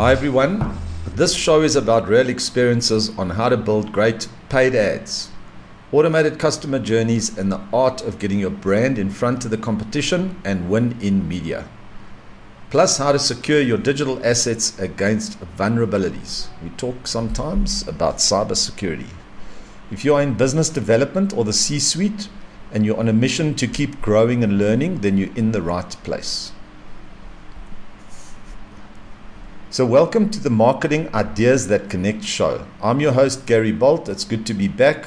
Hi everyone. This show is about real experiences on how to build great paid ads, automated customer journeys, and the art of getting your brand in front of the competition and win in media. Plus, how to secure your digital assets against vulnerabilities. We talk sometimes about cybersecurity. If you are in business development or the C suite and you're on a mission to keep growing and learning, then you're in the right place. So, welcome to the Marketing Ideas That Connect show. I'm your host, Gary Bolt. It's good to be back.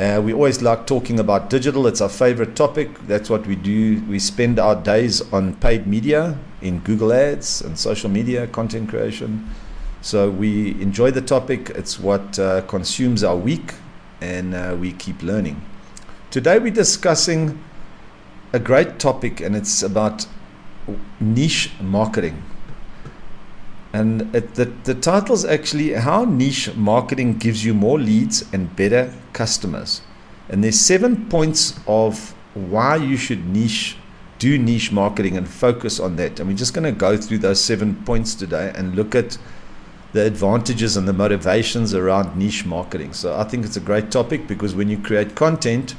Uh, we always like talking about digital, it's our favorite topic. That's what we do. We spend our days on paid media in Google Ads and social media, content creation. So, we enjoy the topic, it's what uh, consumes our week, and uh, we keep learning. Today, we're discussing a great topic, and it's about niche marketing. And it, the, the title is actually How Niche Marketing Gives You More Leads and Better Customers. And there's seven points of why you should niche, do niche marketing and focus on that. And we're just going to go through those seven points today and look at the advantages and the motivations around niche marketing. So I think it's a great topic because when you create content,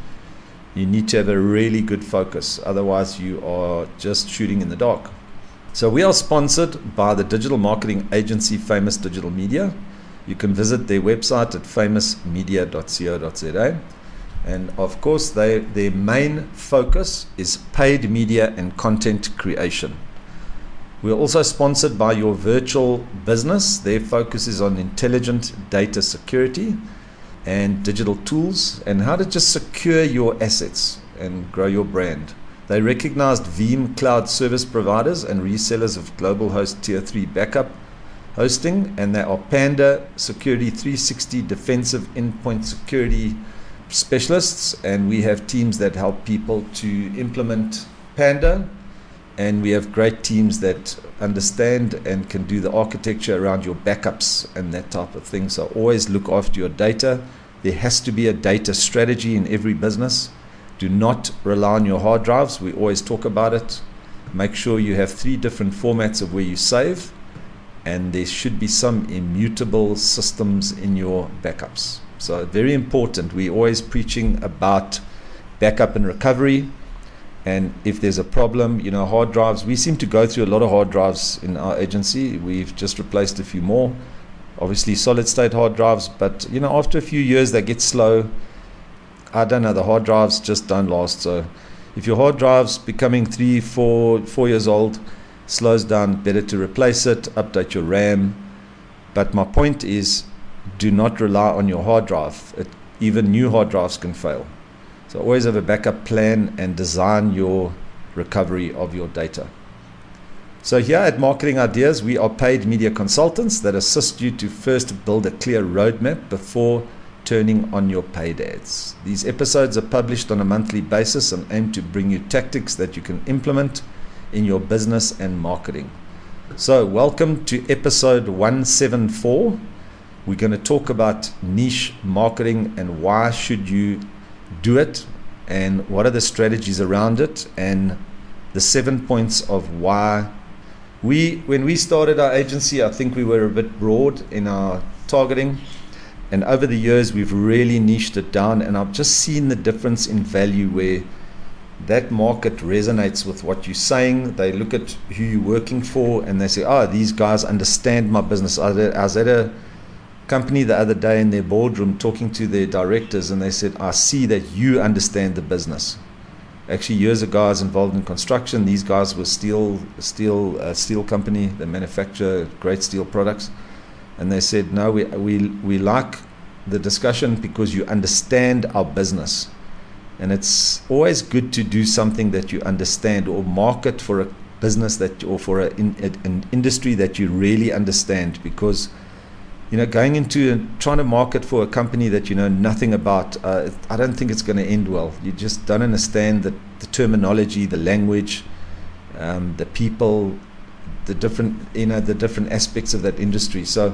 you need to have a really good focus. Otherwise, you are just shooting in the dark. So we are sponsored by the digital marketing agency Famous Digital Media. You can visit their website at famousmedia.co.za. And of course, they, their main focus is paid media and content creation. We're also sponsored by Your Virtual Business. Their focus is on intelligent data security and digital tools and how to just secure your assets and grow your brand. They recognized Veeam cloud service providers and resellers of global host tier 3 backup hosting, and they are Panda Security 360 defensive endpoint security specialists. And we have teams that help people to implement Panda, and we have great teams that understand and can do the architecture around your backups and that type of thing. So always look after your data. There has to be a data strategy in every business do not rely on your hard drives. We always talk about it. Make sure you have three different formats of where you save, and there should be some immutable systems in your backups. So, very important. We're always preaching about backup and recovery. And if there's a problem, you know, hard drives, we seem to go through a lot of hard drives in our agency. We've just replaced a few more. Obviously, solid state hard drives, but, you know, after a few years, they get slow I don't know, the hard drives just don't last. So if your hard drive's becoming three, four, four years old, slows down, better to replace it, update your RAM. But my point is do not rely on your hard drive. It, even new hard drives can fail. So always have a backup plan and design your recovery of your data. So here at Marketing Ideas, we are paid media consultants that assist you to first build a clear roadmap before turning on your paid ads. These episodes are published on a monthly basis and aim to bring you tactics that you can implement in your business and marketing. So, welcome to episode 174. We're going to talk about niche marketing and why should you do it and what are the strategies around it and the seven points of why we when we started our agency I think we were a bit broad in our targeting and over the years, we've really niched it down, and I've just seen the difference in value where that market resonates with what you're saying. They look at who you're working for and they say, oh, these guys understand my business. I was at a company the other day in their boardroom talking to their directors, and they said, I see that you understand the business. Actually, years ago, I was involved in construction. These guys were steel, steel, uh, steel company. They manufacture great steel products and they said, no, we, we, we like the discussion because you understand our business. And it's always good to do something that you understand or market for a business that or for a, in, an industry that you really understand because you know going into trying to market for a company that you know nothing about uh, I don't think it's going to end well you just don't understand the, the terminology the language um, the people the different you know the different aspects of that industry. So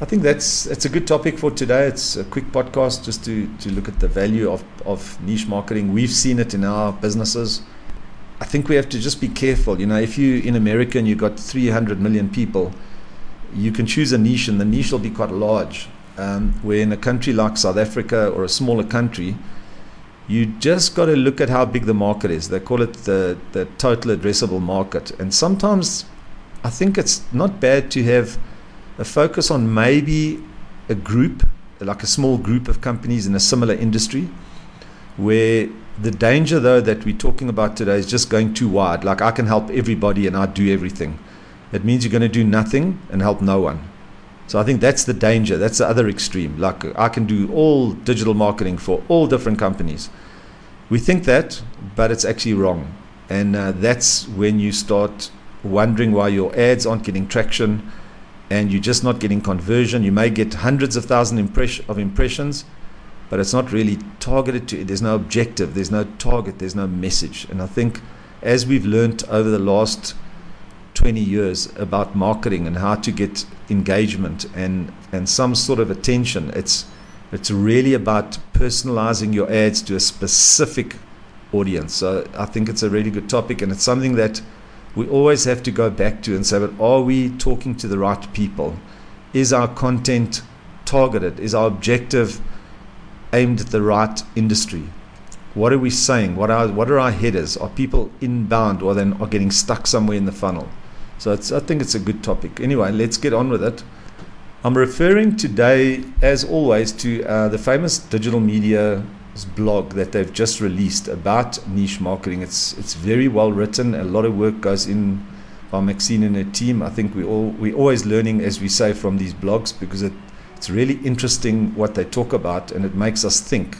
I think that's it's a good topic for today. It's a quick podcast just to to look at the value of of niche marketing. We've seen it in our businesses. I think we have to just be careful. You know, if you in America and you've got 300 million people, you can choose a niche, and the niche will be quite large. Um, where in a country like South Africa or a smaller country, you just got to look at how big the market is. They call it the, the total addressable market. And sometimes I think it's not bad to have a focus on maybe a group, like a small group of companies in a similar industry, where the danger, though, that we're talking about today is just going too wide. Like I can help everybody and I do everything. It means you're going to do nothing and help no one. So I think that's the danger. That's the other extreme. Like I can do all digital marketing for all different companies. We think that, but it's actually wrong. And uh, that's when you start wondering why your ads aren't getting traction and you're just not getting conversion. You may get hundreds of thousands impress- of impressions, but it's not really targeted to, it. there's no objective, there's no target, there's no message. And I think as we've learned over the last 20 years about marketing and how to get engagement and, and some sort of attention. It's, it's really about personalizing your ads to a specific audience. So I think it's a really good topic and it's something that we always have to go back to and say, but are we talking to the right people? Is our content targeted? Is our objective aimed at the right industry? What are we saying? What are what are our headers? Are people inbound or then are getting stuck somewhere in the funnel? So I think it's a good topic. Anyway, let's get on with it. I'm referring today, as always, to uh, the famous digital media blog that they've just released about niche marketing. It's it's very well written. A lot of work goes in by Maxine and her team. I think we all we're always learning, as we say, from these blogs because it, it's really interesting what they talk about and it makes us think.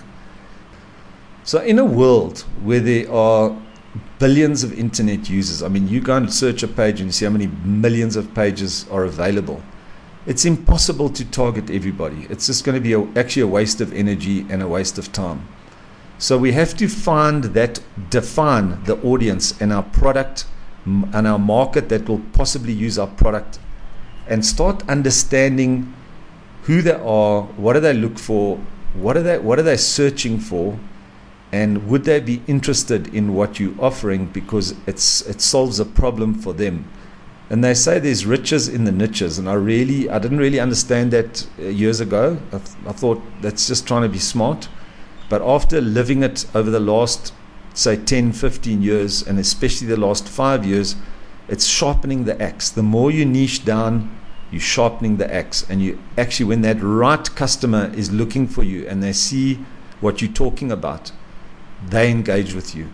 So in a world where there are billions of internet users. I mean, you go and search a page and you see how many millions of pages are available. It's impossible to target everybody. It's just going to be a, actually a waste of energy and a waste of time. So we have to find that, define the audience and our product and our market that will possibly use our product and start understanding who they are, what do they look for, what are they, what are they searching for, and would they be interested in what you're offering because it's it solves a problem for them and they say there's riches in the niches and i really i didn't really understand that uh, years ago. I, th- I thought that's just trying to be smart. But after living it over the last say 10 15 years and especially the last 5 years it's sharpening the axe. The more you niche down you're sharpening the axe and you actually when that right customer is looking for you and they see what you're talking about they engage with you.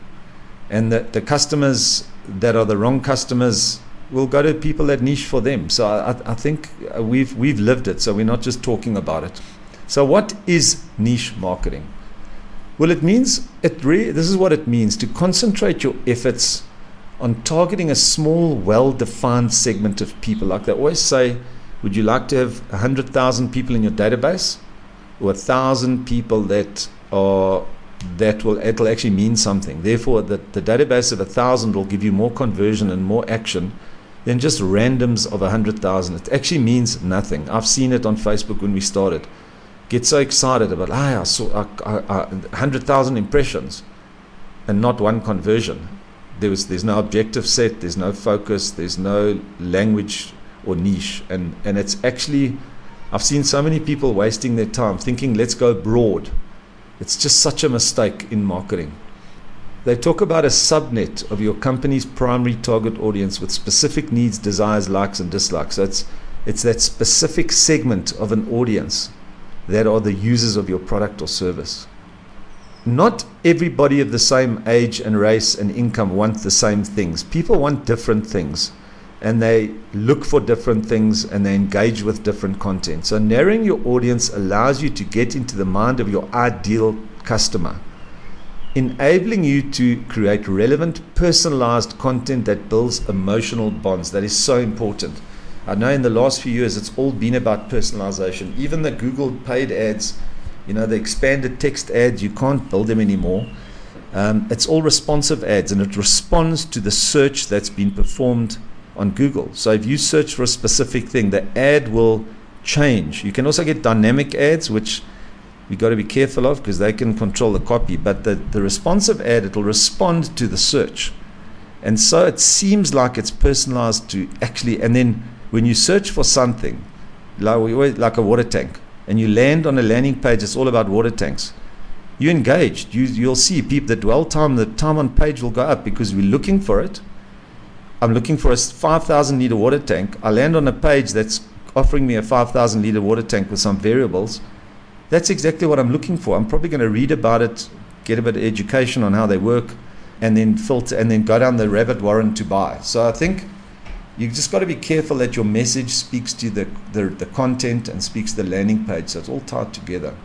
And the, the customers that are the wrong customers will go to people that niche for them. So I, I think uh, we've, we've lived it, so we're not just talking about it. So, what is niche marketing? Well, it means it re- this is what it means to concentrate your efforts on targeting a small, well defined segment of people. Like they always say, would you like to have 100,000 people in your database or 1,000 people that are that will it'll actually mean something. Therefore, the, the database of a thousand will give you more conversion and more action than just randoms of a hundred thousand. It actually means nothing. I've seen it on Facebook when we started. Get so excited about ah, I saw hundred thousand impressions, and not one conversion. There was there's no objective set. There's no focus. There's no language or niche, and and it's actually. I've seen so many people wasting their time thinking, let's go broad it's just such a mistake in marketing. They talk about a subnet of your company's primary target audience with specific needs, desires, likes, and dislikes. So it's, it's that specific segment of an audience that are the users of your product or service. Not everybody of the same age and race and income want the same things. People want different things and they look for different things and they engage with different content. So, narrowing your audience allows you to get into the mind of your ideal customer, enabling you to create relevant, personalized content that builds emotional bonds. That is so important. I know in the last few years it's all been about personalization. Even the Google paid ads, you know, the expanded text ads, you can't build them anymore. Um, it's all responsive ads and it responds to the search that's been performed on Google. So if you search for a specific thing, the ad will change. You can also get dynamic ads, which we got to be careful of because they can control the copy. But the, the responsive ad, it will respond to the search. And so it seems like it's personalized to actually, and then when you search for something, like, always, like a water tank, and you land on a landing page it's all about water tanks, you engaged. You, you'll see people, the dwell time, the time on page will go up because we're looking for it. I'm looking for a 5,000 liter water tank. I land on a page that's offering me a 5,000 liter water tank with some variables. That's exactly what I'm looking for. I'm probably going to read about it, get a bit of education on how they work, and then filter and then go down the rabbit warren to buy. So I think you've just got to be careful that your message speaks to the, the, the content and speaks to the landing page. So it's all tied together.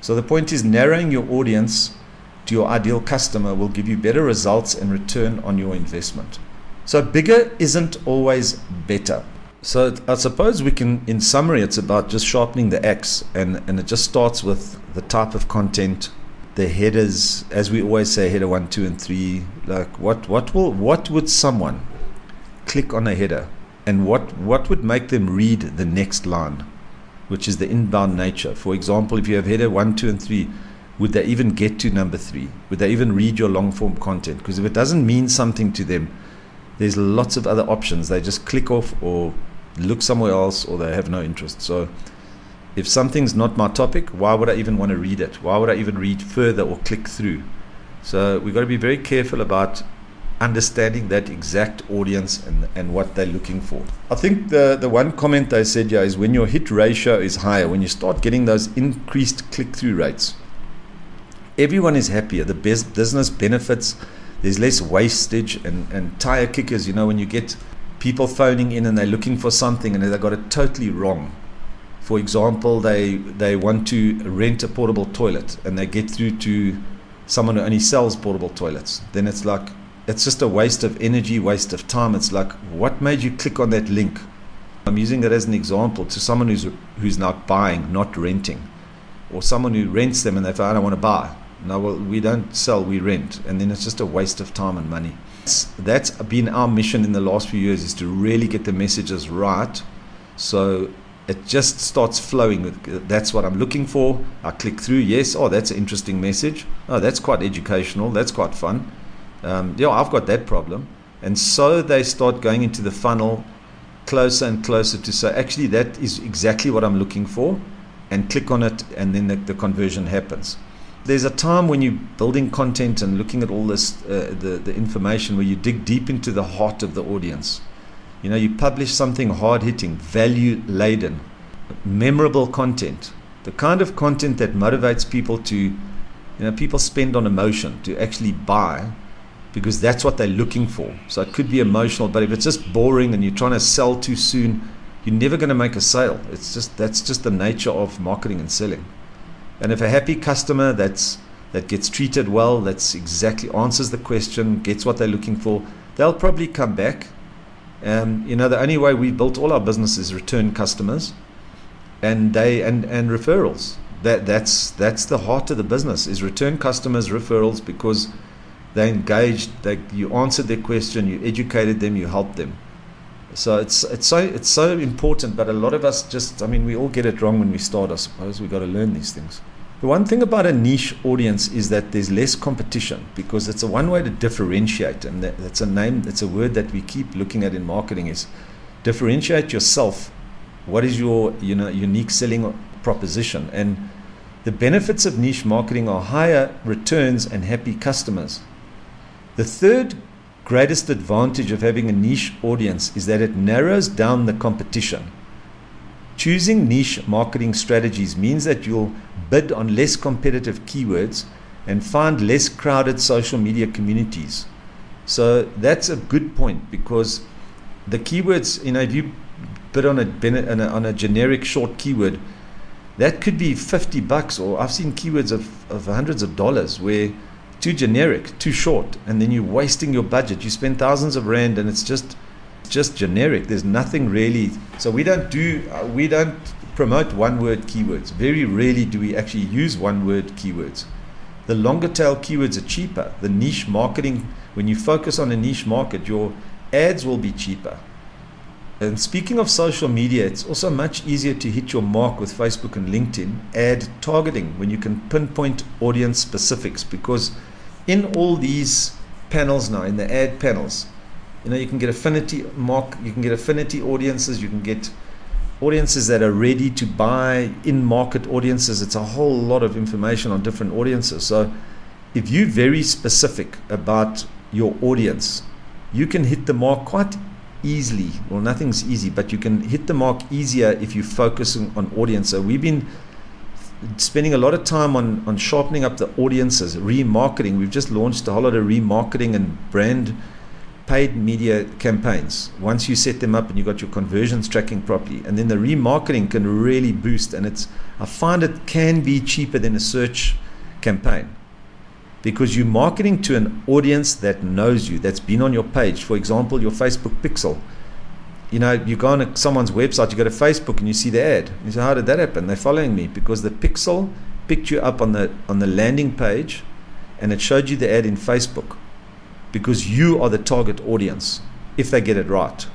So the point is narrowing your audience to your ideal customer will give you better results and return on your investment. So bigger isn't always better. So I suppose we can, in summary, it's about just sharpening the axe, and, and it just starts with the type of content, the headers, as we always say, header one, two, and three. Like what what will what would someone click on a header, and what what would make them read the next line? which is the inbound nature. For example, if you have header one, two, and three, would they even get to number three? Would they even read your long form content? Because if it doesn't mean something to them, there's lots of other options. They just click off or look somewhere else or they have no interest. So if something's not my topic, why would I even want to read it? Why would I even read further or click through? So we've got to be very careful about understanding that exact audience and, and what they're looking for. I think the, the one comment I said yeah is when your hit ratio is higher, when you start getting those increased click through rates, everyone is happier. The best business benefits, there's less wastage and, and tire kickers. You know, when you get people phoning in and they're looking for something and they got it totally wrong. For example, they, they want to rent a portable toilet and they get through to someone who only sells portable toilets. Then it's like, it's just a waste of energy, waste of time. It's like, what made you click on that link? I'm using that as an example to someone who's who's now buying, not renting, or someone who rents them and they say, I don't want to buy. No, well, we don't sell, we rent, and then it's just a waste of time and money. That's been our mission in the last few years is to really get the messages right, so it just starts flowing. That's what I'm looking for. I click through. Yes, oh, that's an interesting message. Oh, that's quite educational. That's quite fun um, yeah, I've got that problem. And so they start going into the funnel closer and closer to say, actually, that is exactly what I'm looking for, and click on it, and then the, the conversion happens. There's a time when you're building content and looking at all this, uh, the, the information, where you dig deep into the heart of the audience. You know, you publish something hard hitting, value laden, memorable content, the kind of content that motivates people to, you know, people spend on emotion to actually buy because that's what they're looking for. So it could be emotional, but if it's just boring and you're trying to sell too soon, you're never going to make a sale. It's just that's just the nature of marketing and selling. And if a happy customer that's that gets treated well, that's exactly answers the question, gets what they're looking for, they'll probably come back. And you know, the only way we built all our business is return customers and they and, and referrals. That that's that's the heart of the business is return customers, referrals because they engaged, they, you answered their question, you educated them, you helped them. So it's it's so it's so important, but a lot of us just I mean we all get it wrong when we start. I suppose we got to learn these things. The one thing about a niche audience is that there's less competition because it's a one way to differentiate, and that, that's a name, that's a word that we keep looking at in marketing is differentiate yourself. What is your you know unique selling proposition? And the benefits of niche marketing are higher returns and happy customers. The third greatest advantage of having a niche audience is that it narrows down the competition. Choosing niche marketing strategies means that you'll bid on less competitive keywords and find less crowded social media communities. So that's a good point because the keywords, you know, if you bid on a, on a generic short keyword, that could be 50 bucks, or I've seen keywords of, of hundreds of dollars where too generic, too short, and then you're wasting your budget. You spend thousands of rand, and it's just just generic. There's nothing really. So we don't do uh, we don't promote one word keywords. Very rarely do we actually use one word keywords. The longer tail keywords are cheaper. The niche marketing, when you focus on a niche market, your ads will be cheaper. And speaking of social media, it's also much easier to hit your mark with Facebook and LinkedIn ad targeting when you can pinpoint audience specifics because in all these panels now, in the ad panels, You know, you can get affinity mark, you can get affinity audiences, you can get audiences that are ready to buy in market audiences. It's a whole lot of information on different audiences. So if you're very specific about your audience, you can hit the mark quite easily. Well, nothing's easy, but you can hit the mark easier if you're focusing on audience. So we've been spending a lot of time on, on sharpening up the audiences, remarketing. We've just launched a whole lot of remarketing and brand paid media campaigns. Once you set them up and you got your conversions tracking properly, and then the remarketing can really boost. And it's I find it can be cheaper than a search campaign because you're marketing to an audience that knows you, that's been on your page. For example, your Facebook pixel. You know, you go on someone's website, you go to Facebook and you see the ad. You say, How did that happen? They're following me because the pixel picked you up on the on the landing page and it showed you the ad in Facebook because you are the target audience if they get it right.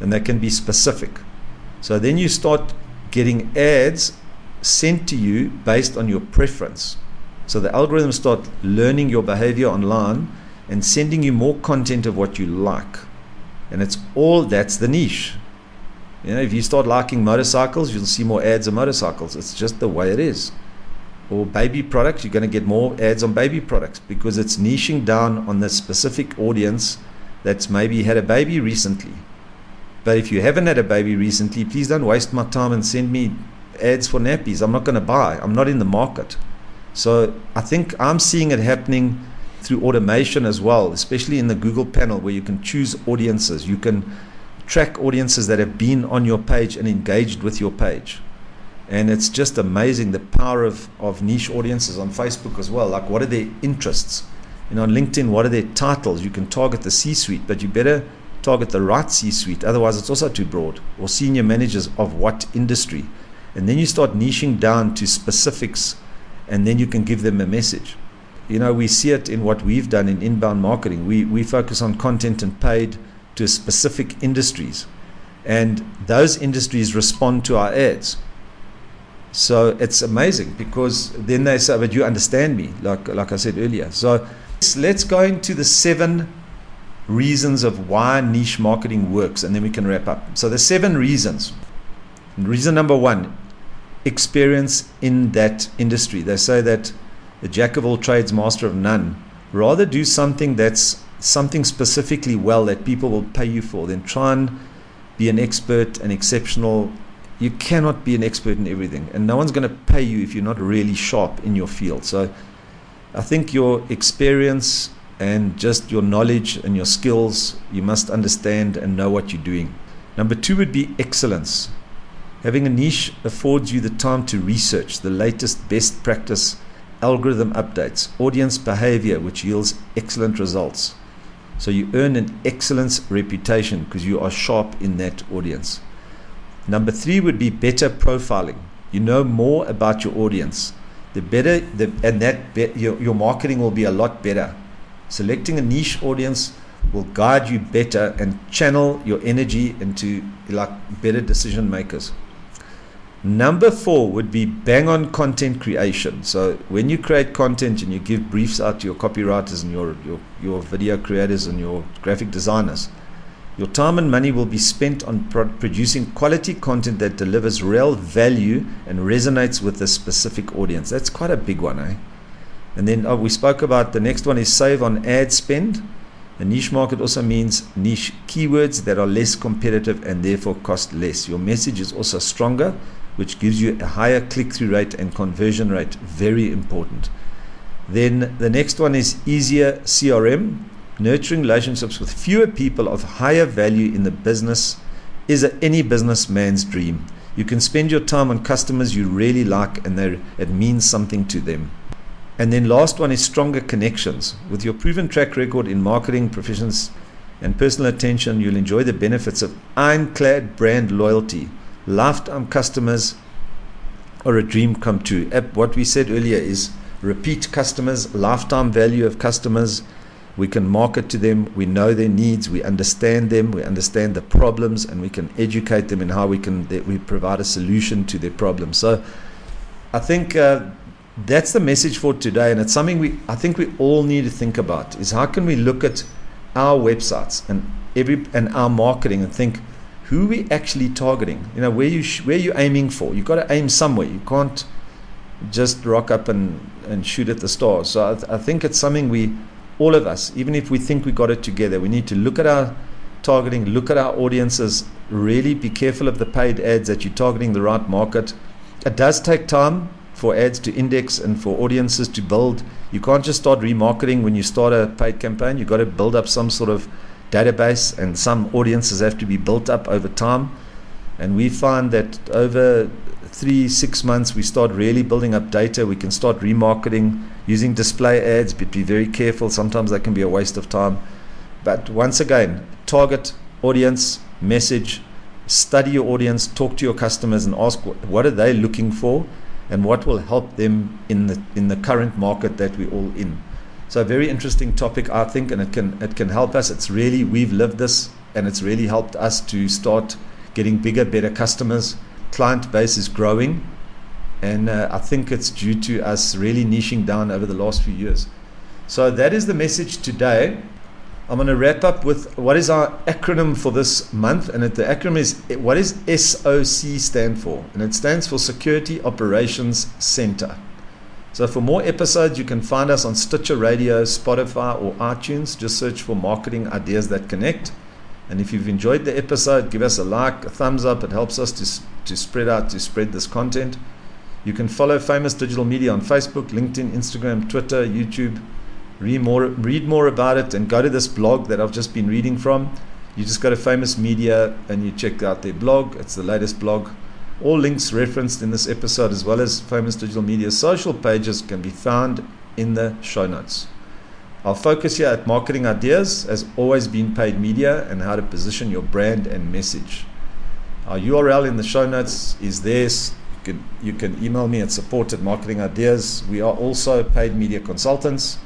And they can be specific. So then you start getting ads sent to you based on your preference. So the algorithms start learning your behavior online and sending you more content of what you like. And it's all that's the niche. You know, if you start liking motorcycles, you'll see more ads of motorcycles. It's just the way it is. Or baby products, you're going to get more ads on baby products because it's niching down on the specific audience that's maybe had a baby recently. But if you haven't had a baby recently, please don't waste my time and send me ads for nappies. I'm not going to buy. I'm not in the market. So I think I'm seeing it happening through automation as well, especially in the Google panel where you can choose audiences. You can track audiences that have been on your page and engaged with your page. And it's just amazing the power of, of niche audiences on Facebook as well. Like, what are their interests? Know, on LinkedIn, what are their titles? You can target the C suite, but you better target the right C suite. Otherwise, it's also too broad. Or senior managers of what industry. And then you start niching down to specifics and then you can give them a message. You know, we see it in what we've done in inbound marketing. We, we focus on content and paid to specific industries, and those industries respond to our ads. So it's amazing because then they say, But you understand me, like, like I said earlier. So let's go into the seven reasons of why niche marketing works, and then we can wrap up. So the seven reasons. Reason number one experience in that industry. They say that the jack of all trades, master of none. Rather do something that's something specifically well that people will pay you for than try and be an expert and exceptional. You cannot be an expert in everything, and no one's going to pay you if you're not really sharp in your field. So I think your experience and just your knowledge and your skills, you must understand and know what you're doing. Number two would be excellence. Having a niche affords you the time to research the latest best practice algorithm updates, audience behavior, which yields excellent results. So you earn an excellence reputation because you are sharp in that audience. Number three would be better profiling. You know more about your audience. The better, the, and that be, your, your marketing will be a lot better. Selecting a niche audience will guide you better and channel your energy into like better decision makers. Number four would be bang on content creation. So when you create content and you give briefs out to your copywriters and your, your, your video creators and your graphic designers, your time and money will be spent on pro- producing quality content that delivers real value and resonates with a specific audience. That's quite a big one, eh? And then oh, we spoke about the next one is save on ad spend. A niche market also means niche keywords that are less competitive and therefore cost less. Your message is also stronger which gives you a higher click through rate and conversion rate. Very important. Then the next one is easier CRM. Nurturing relationships with fewer people of higher value in the business is any businessman's dream. You can spend your time on customers you really like and it means something to them. And then last one is stronger connections. With your proven track record in marketing, proficiency, and personal attention, you'll enjoy the benefits of ironclad brand loyalty lifetime customers are a dream come true. What we said earlier is repeat customers, lifetime value of customers. We can market to them, we know their needs, we understand them, we understand the problems, and we can educate them in how we can we provide a solution to their problems. So I think uh, that's the message for today, and it's something we I think we all need to think about is how can we look at our websites and every and our marketing and think who we actually targeting. You know, where you sh- where you aiming for. You've got to aim somewhere. You can't just rock up and, and shoot at the stars. So I, th- I think it's something we, all of us, even if we think we got it together, we need to look at our targeting, look at our audiences, really be careful of the paid ads that you're targeting the right market. It does take time for ads to index and for audiences to build. You can't just start remarketing when you start a paid campaign. You've got to build up some sort of database, and some audiences have to be built up over time. And we find that over three, six months, we start really building up data. We can start remarketing using display ads, but be very careful. Sometimes that can be a waste of time. But once again, target audience, message, study your audience, talk to your customers, and ask what, are they looking for, and what will help them in the in the current market that we're all in. So a very interesting topic, I think, and it can it can help us. It's really we've lived this, and it's really helped us to start getting bigger, better customers. Client base is growing, and uh, I think it's due to us really niching down over the last few years. So that is the message today. I'm going to wrap up with what is our acronym for this month, and the acronym is what does SOC stand for, and it stands for Security Operations Center. So for more episodes, you can find us on Stitcher Radio, Spotify, or iTunes. Just search for Marketing Ideas That Connect. And if you've enjoyed the episode, give us a like, a thumbs up. It helps us to, to spread out, to spread this content. You can follow Famous Digital Media on Facebook, LinkedIn, Instagram, Twitter, YouTube. Read more, read more about it and go to this blog that I've just been reading from. You just go to Famous Media and you check out their blog. It's the latest blog. All links referenced in this episode, as well as Famous Digital Media's social pages, can be found in the show notes. Our focus here at Marketing Ideas has always been paid media and how to position your brand and message. Our URL in the show notes is there. You can, you can email me at support at Marketing Ideas. We are also paid media consultants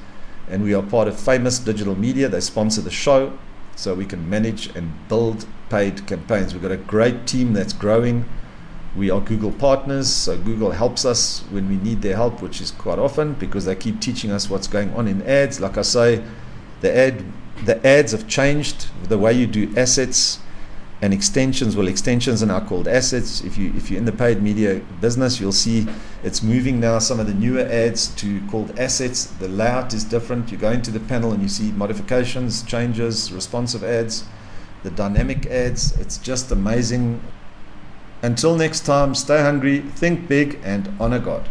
and we are part of Famous Digital Media. They sponsor the show so we can manage and build paid campaigns. We've got a great team that's growing. We are Google partners, so Google helps us when we need their help, which is quite often because they keep teaching us what's going on in ads. Like I say, the ad the ads have changed the way you do assets and extensions. Well, extensions are now called assets. If you if you're in the paid media business, you'll see it's moving now. Some of the newer ads to called assets. The layout is different. You go into the panel and you see modifications, changes, responsive ads, the dynamic ads. It's just amazing until next time, stay hungry, think big, and honor God.